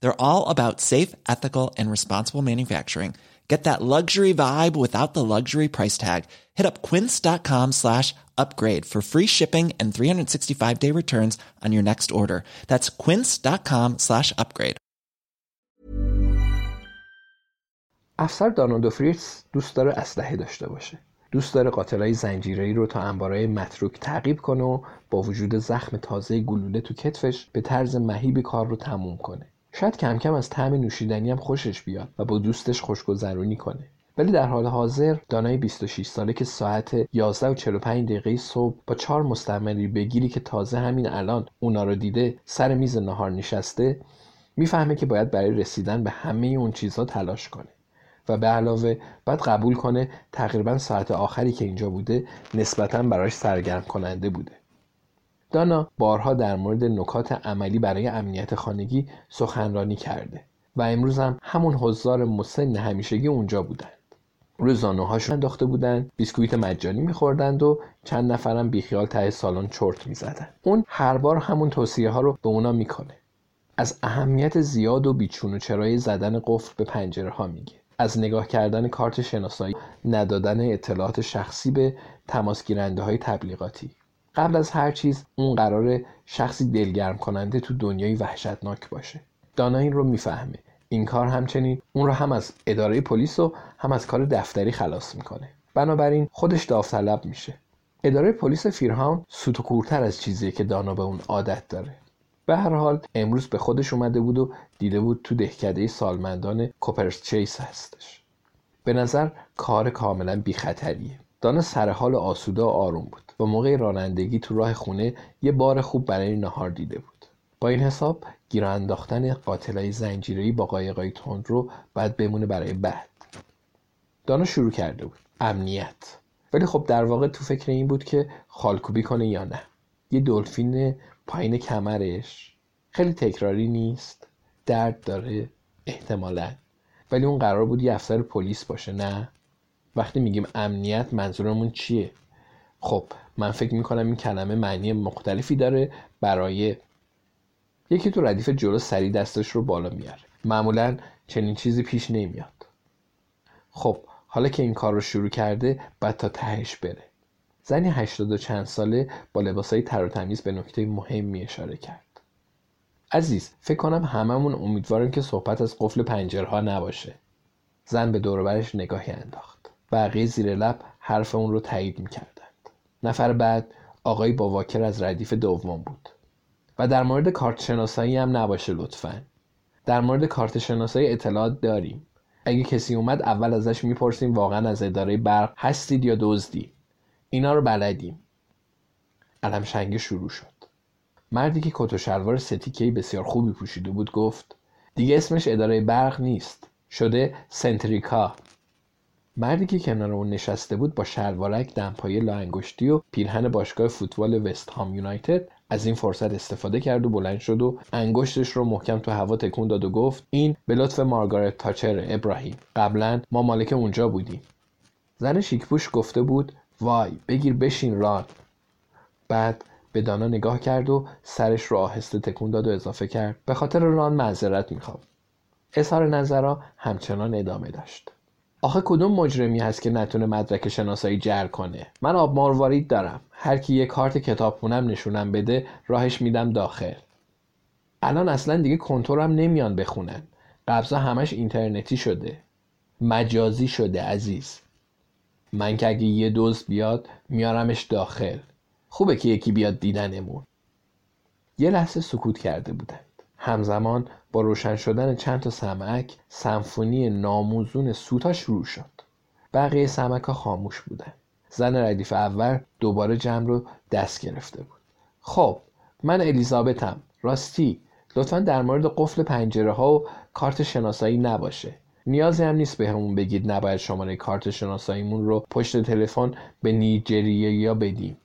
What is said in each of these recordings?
They're all about safe, ethical, and responsible manufacturing. Get that luxury vibe without the luxury price tag. Hit up quince.com slash upgrade for free shipping and 365 day returns on your next order. That's quince.com slash upgrade. افسر دانالد فریتز دوست داره اسلحه داشته باشه. دوست داره قاتلای زنجیره‌ای رو تا انبارای متروک تعقیب کنه و با وجود زخم تازه گلوله تو کتفش به طرز مهیبی کار رو تموم کنه. شاید کم کم از طعم نوشیدنی هم خوشش بیاد و با دوستش خوشگذرونی کنه. ولی در حال حاضر دانای 26 ساله که ساعت 11 و 45 دقیقه صبح با چهار مستعمری بگیری که تازه همین الان اونا رو دیده سر میز نهار نشسته می‌فهمه که باید برای رسیدن به همه اون چیزها تلاش کنه. و به علاوه باید قبول کنه تقریبا ساعت آخری که اینجا بوده نسبتا براش سرگرم کننده بوده. دانا بارها در مورد نکات عملی برای امنیت خانگی سخنرانی کرده و امروز هم همون حضار مسن همیشگی اونجا بودند. روی زانوهاشون انداخته بودند بیسکویت مجانی میخوردند و چند نفرم بیخیال ته سالن چرت می‌زدند اون هر بار همون توصیه ها رو به اونا می‌کنه. از اهمیت زیاد و بیچون و چرای زدن قفل به پنجره ها میگه. از نگاه کردن کارت شناسایی ندادن اطلاعات شخصی به تماس گیرنده های تبلیغاتی. قبل از هر چیز اون قرار شخصی دلگرم کننده تو دنیای وحشتناک باشه. دانا این رو می‌فهمه. این کار همچنین اون رو هم از اداره پلیس و هم از کار دفتری خلاص می‌کنه. بنابراین خودش داوطلب میشه. اداره پلیس فیرهاون سوت و از چیزیه که دانا به اون عادت داره. به هر حال امروز به خودش اومده بود و دیده بود تو دهکده سالمندان کوپرس چیس هستش. به نظر کار کاملا بی خطریه دانا سر حال آسوده و آروم بود و موقع رانندگی تو راه خونه یه بار خوب برای نهار دیده بود. با این حساب گیر انداختن قاتلای زنجیره‌ای با قایقای تند رو باید بمونه برای بعد. دانا شروع کرده بود. امنیت. ولی خب در واقع تو فکر این بود که خالکوبی کنه یا نه. یه دلفین پایین کمرش. خیلی تکراری نیست. درد داره. احتمالا. ولی اون قرار بود یه افسر پلیس باشه نه؟ وقتی میگیم امنیت منظورمون چیه؟ خب من فکر می‌کنم این کلمه معنی مختلفی داره برای یکی تو ردیف جلو سری دستش رو بالا میاره معمولا چنین چیزی پیش نمیاد. خب حالا که این کار رو شروع کرده بعد تا تهش بره. زنی هشتاد و چند ساله با لباسای تر و تمیز به نکته مهمی اشاره کرد. عزیز فکر کنم هممون امیدواریم که صحبت از قفل پنجرها نباشه. زن به دوربرش نگاهی انداخت. بقیه زیر لب حرف اون رو تایید می‌کردند. نفر بعد آقای با واکر از ردیف دوم بود. و در مورد کارت شناسایی هم نباشه لطفا. در مورد کارت شناسایی اطلاعات داریم. اگه کسی اومد اول ازش می‌پرسیم واقعا از اداره برق هستید یا دزدی؟ اینا رو بلدیم. علم شنگه شروع شد. مردی که کت و شلوار ستیکهی بسیار خوبی پوشیده بود گفت دیگه اسمش اداره برق نیست. شده سنتریکا. مردی که کنار اون نشسته بود با شلوارک دمپایی لا انگشتی و پیرهن باشگاه فوتبال وست هام یونایتد از این فرصت استفاده کرد و بلند شد و انگشتش رو محکم تو هوا تکون داد و گفت این به لطف مارگارت تاچر ابراهیم. قبلا ما مالک اونجا بودیم. زن شیکپوش گفته بود وای بگیر بشین ران بعد به دانا نگاه کرد و سرش رو آهسته تکون داد و اضافه کرد به خاطر ران معذرت می‌خوام. اظهار نظرها همچنان ادامه داشت. آخه کدوم مجرمی هست که نتونه مدرک شناسایی جر کنه؟ من آب ماروارید دارم. هر کی یه کارت کتابخونم نشونم بده راهش میدم داخل. الان اصلا دیگه کنتورم نمیان بخونن. قبضا همش اینترنتی شده. مجازی شده عزیز. من که اگه یه دوز بیاد میارمش داخل. خوبه که یکی بیاد دیدنمون. یه لحظه سکوت کرده بودند. همزمان با روشن شدن چند تا سمک سمفونی ناموزون سوتا شروع شد. بقیه سمک ها خاموش بودن. زن ردیف اول دوباره جمع رو دست گرفته بود. خب من الیزابتم. راستی لطفا در مورد قفل پنجره ها و کارت شناسایی نباشه. نیازی هم نیست بهمون به بگید نباید شماره کارت شناساییمون رو پشت تلفن به نیجریه یا بدیم.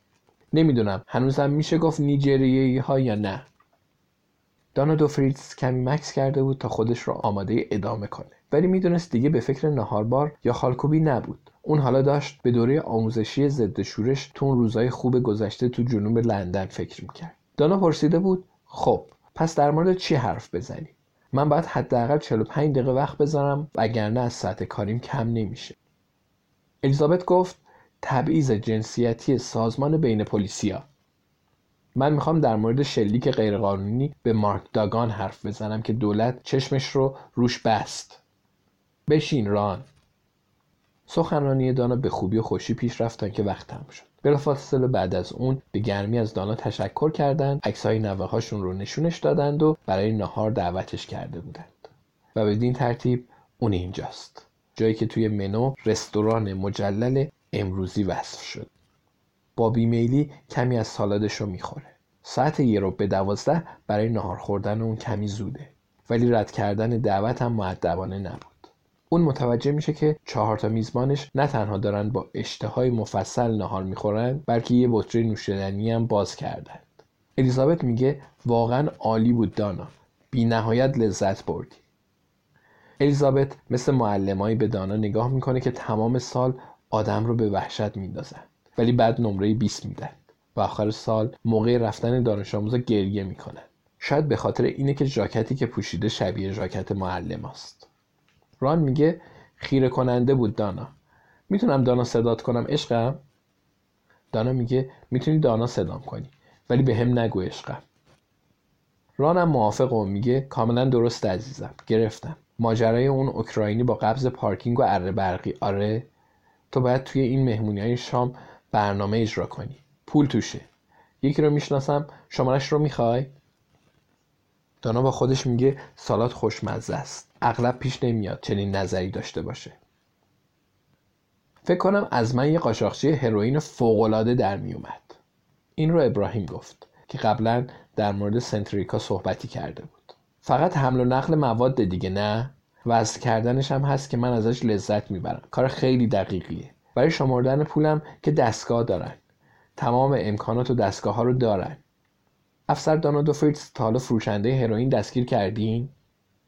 نمی‌دونم هنوزم میشه گفت نیجریه ها یا نه. دانا دوفریتز کمی مکس کرده بود تا خودش رو آماده ادامه کنه. ولی می‌دونست دیگه به فکر نهاربار یا خالکوبی نبود. اون حالا داشت به دوره آموزشی ضد شورش تو اون روزای خوب گذشته تو جنوب لندن فکر می‌کرد. دانا پرسیده بود خب پس در مورد چی حرف بزنیم من باید حداقل 45 دقیقه وقت بذارم وگرنه از ساعت کاریم کم نمیشه. الیزابت گفت تبعیض جنسیتی سازمان بین پلیسیا من می‌خوام در مورد شلیک غیرقانونی به مارک داگان حرف بزنم که دولت چشمش رو روش بست. بشین ران. سخنرانی دانا به خوبی و خوشی پیش رفتن که وقت تم شد. بلافاصله بعد از اون به گرمی از دانا تشکر کردند عکسهای نوه هاشون رو نشونش دادند و برای نهار دعوتش کرده بودند. و بدین ترتیب اون اینجاست. جایی که توی منو رستوران مجلل امروزی وصف شد. با بیمیلی کمی از سالادش رو می‌خوره. ساعت یه رو به دوازده برای نهار خوردن اون کمی زوده. ولی رد کردن دعوت هم معدبانه نبود. اون متوجه میشه که چهار تا میزبانش نه تنها دارن با اشتهای مفصل نهار می‌خورن بلکه یه بطری نوشیدنی هم باز کردند الیزابت میگه واقعا عالی بود دانا. بی نهایت لذت بردی. الیزابت مثل معلمایی به دانا نگاه می‌کنه که تمام سال آدم رو به وحشت میندازن ولی بعد نمره 20 میدن و آخر سال موقع رفتن دانش آموزا گریه می‌کنن شاید به خاطر اینه که ژاکتی که پوشیده شبیه ژاکت معلم است ران میگه خیره کننده بود دانا. می‌تونم دانا صدات کنم عشقم؟ دانا میگه می‌تونی دانا صدام کنی ولی به هم نگو عشقم. رانم موافق و میگه کاملا درست عزیزم گرفتم. ماجرای اون اوکراینی با قبض پارکینگ و اره برقی. آره تو باید توی این مهمونی های شام برنامه اجرا کنی. پول توشه. یکی رو می‌شناسم شمارش رو می‌خوای؟ دانا با خودش میگه سالات خوشمزه است. اغلب پیش نمیاد چنین نظری داشته باشه. فکر کنم از من یه قاشاقچی هروئین فوقالعاده در میومد این رو ابراهیم گفت که قبلا در مورد سنتریکا صحبتی کرده بود. فقط حمل و نقل مواد دیگه نه؟ وزن کردنش هم هست که من ازش لذت می‌برم. کار خیلی دقیقیه. برای شمردن پولم که دستگاه دارن. تمام امکانات و دستگاه ها رو دارن. افسر دانا دو تا حالا فروشنده هروئین دستگیر کردین؟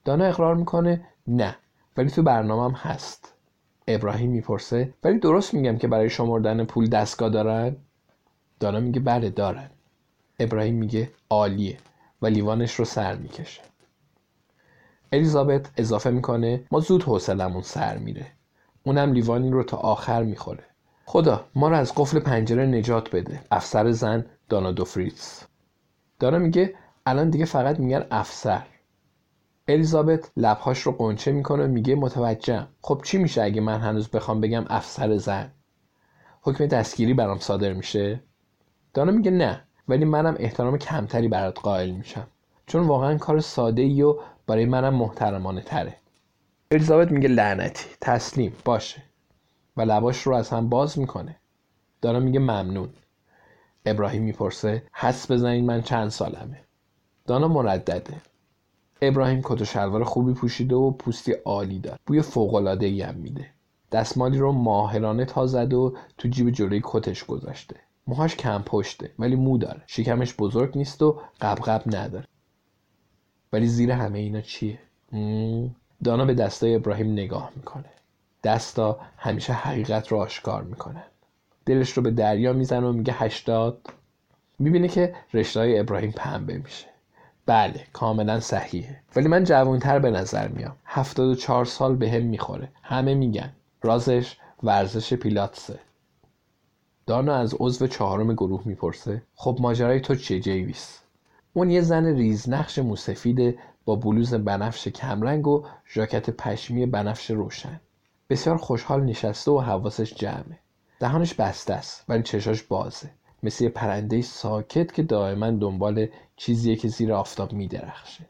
دانا اقرار می‌کنه نه ولی تو برنامهم هست. ابراهیم می‌پرسه ولی درست میگم که برای شمردن پول دستگاه دارن؟ دانا میگه بله دارن. ابراهیم میگه عالیه و لیوانش رو سر می‌کشه. الیزابت اضافه می‌کنه ما زود حوصلمون سر میره. اونم لیوانی رو تا آخر می‌خوره. خدا ما رو از قفل پنجره نجات بده. افسر زن دانا دوفریتز دانا میگه الان دیگه فقط میگن افسر. الیزابت لبهاش رو قنچه می‌کنه میگه متوجهم. خب چی میشه اگه من هنوز بخوام بگم افسر زن؟ حکم دستگیری برام صادر میشه؟ دانا میگه نه ولی منم احترام کمتری برات قائل میشم. چون واقعا کار ساده ای و برای منم محترمانه تره الیزابت میگه لعنتی تسلیم باشه. و لباش رو از هم باز می‌کنه. دانا میگه ممنون. ابراهیم می‌پرسه حس بزنید من چند سالمه؟ دانا مردده. ابراهیم کت و شلوار خوبی پوشیده و پوستی عالی داره. بوی فوقالعاده ای هم میده. دستمالی رو ماهرانه تا زد و تو جیب جلوی کتش گذاشته. موهاش کم پشته ولی مو داره. شکمش بزرگ نیست و قبقب نداره. ولی زیر همه اینا چیه؟ دانا به دستای ابراهیم نگاه می‌کنه. دستا همیشه حقیقت رو آشکار می‌کنن. دلش رو به دریا می‌زنه و میگه هشتاد. می‌بینه که رشته ابراهیم پنبه میشه. بله کاملا صحیحه. ولی من جوانتر به نظر میام. هفتاد و چهار سال به هم می‌خوره. همه میگن. رازش ورزش پیلاتسه. دانا از عضو چهارم گروه می‌پرسه خب ماجرای تو چیه جیویس؟ اون یه زن ریزنقش موسفید با بلوز بنفش کمرنگ و ژاکت پشمی بنفش روشن. بسیار خوشحال نشسته و حواسش جمعه. دهانش بسته است ولی چشاش بازه. مثل یه پرنده ساکت که دائما دنبال چیزیه که زیر آفتاب میدرخشه.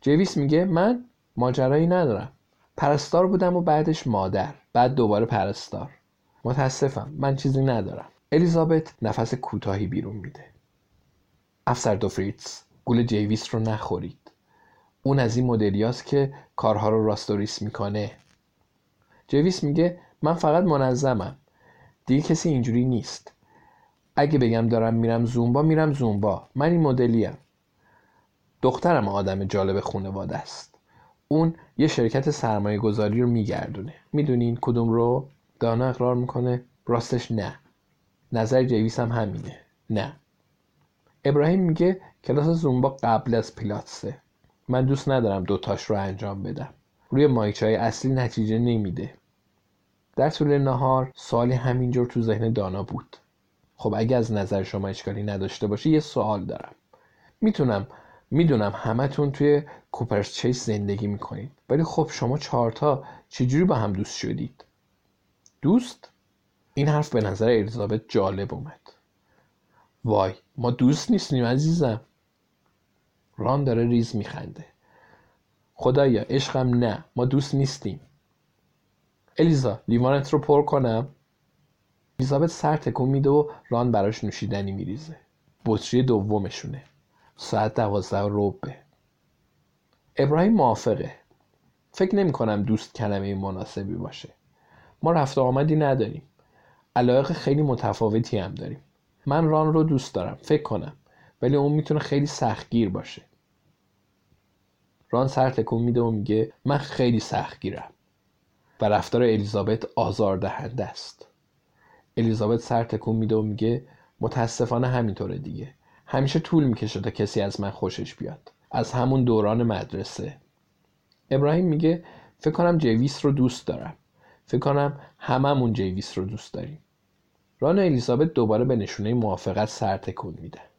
جویس میگه من ماجرایی ندارم. پرستار بودم و بعدش مادر. بعد دوباره پرستار. متاسفم. من چیزی ندارم. الیزابت نفس کوتاهی بیرون میده. افسر دوفریتز گول جیویس رو نخورید. اون از این مدلیاست که کارها رو راستوریس می‌کنه. جویس میگه من فقط منظمم. دیگه کسی اینجوری نیست. اگه بگم دارم میرم زومبا میرم زومبا. من این مدلیم. دخترم آدم جالب خونواده است. اون یه شرکت سرمایه گذاری رو میگردونه. می‌دونین کدوم رو؟ دانا اقرار می‌کنه راستش نه. نظر جویس هم همینه. نه. ابراهیم میگه کلاس زومبا قبل از پیلاتسه من دوست ندارم دوتاش رو انجام بدم. روی مایچه اصلی نتیجه نمیده. در طول نهار سوالی همینجور تو ذهن دانا بود. خب اگه از نظر شما اشکالی نداشته باشه یه سوال دارم. می‌تونم می‌دونم همتون توی کوپرس چیس زندگی می‌کنید. ولی خب شما چهارتا چجوری با هم دوست شدید؟ دوست؟ این حرف به نظر الیزابت جالب اومد. وای ما دوست نیستیم عزیزم. ران داره ریز میخنده. خدایا عشقم نه. ما دوست نیستیم. الیزا لیوانت رو پر کنم. الیزابت سر تکون میده و ران براش نوشیدنی میریزه. بطری دومشونه. ساعت دوازده روبه ابراهیم موافقه. فکر نمی کنم دوست کلمه مناسبی باشه. ما رفت آمدی نداریم. علایق خیلی متفاوتی هم داریم. من ران رو دوست دارم. فکر کنم. ولی اون می‌تونه خیلی سختگیر باشه. ران سر تکون میده و میگه من خیلی سختگیرم و رفتار الیزابت آزاردهنده است. الیزابت سر تکون میده و میگه متاسفانه همینطوره دیگه. همیشه طول می‌کشه تا کسی از من خوشش بیاد. از همون دوران مدرسه. ابراهیم میگه فکر کنم جویس رو دوست دارم. فکر کنم هممون جویس رو دوست داریم. ران و الیزابت دوباره به نشونه موافقت سر تکون میدند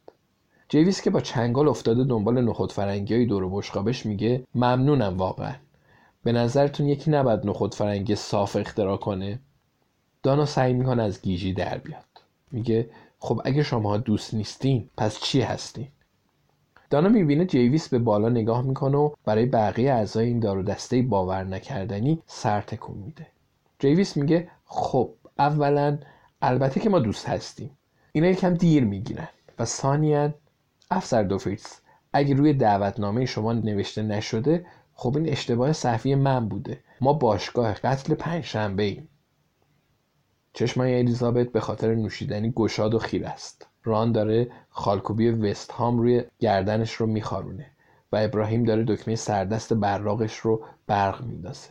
جویس که با چنگال افتاده دنبال نخود فرنگی دور بشقابش میگه ممنونم واقعا. به نظرتون یکی نباید نخود فرنگی صاف اختراع کنه؟ دانا سعی می‌کنه از گیجی در بیاد. میگه خب اگه شما دوست نیستین پس چی هستین؟ دانا می‌بینه جیویس به بالا نگاه می‌کنه و برای بقیه اعضای این دار و دسته باور نکردنی سر تکون میده. جیویس میگه خب اولا البته که ما دوست هستیم. اینا یکم دیر می‌گیرن و ثانیا افسر دوفیتس اگه روی دعوتنامه شما نوشته نشده خب این اشتباه صحفی من بوده. ما باشگاه قتل پنجشنبه ایم. چشمای الیزابت به خاطر نوشیدنی گشاد و خیر است. ران داره خالکوبی وست هام روی گردنش رو میخارونه و ابراهیم داره دکمه سردست براغش رو برق میندازه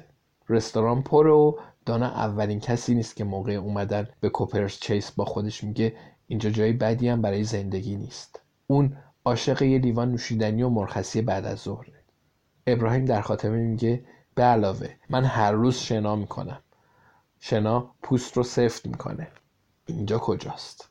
رستوران پر و دانا اولین کسی نیست که موقع اومدن به کوپرس چیس با خودش میگه اینجا جای بدی هم برای زندگی نیست. اون عاشق یه لیوان نوشیدنی و مرخصی بعد از ظهره ابراهیم در خاتمه میگه به علاوه من هر روز شنا می‌کنم. شنا پوست رو سفت می‌کنه. اینجا کجاست؟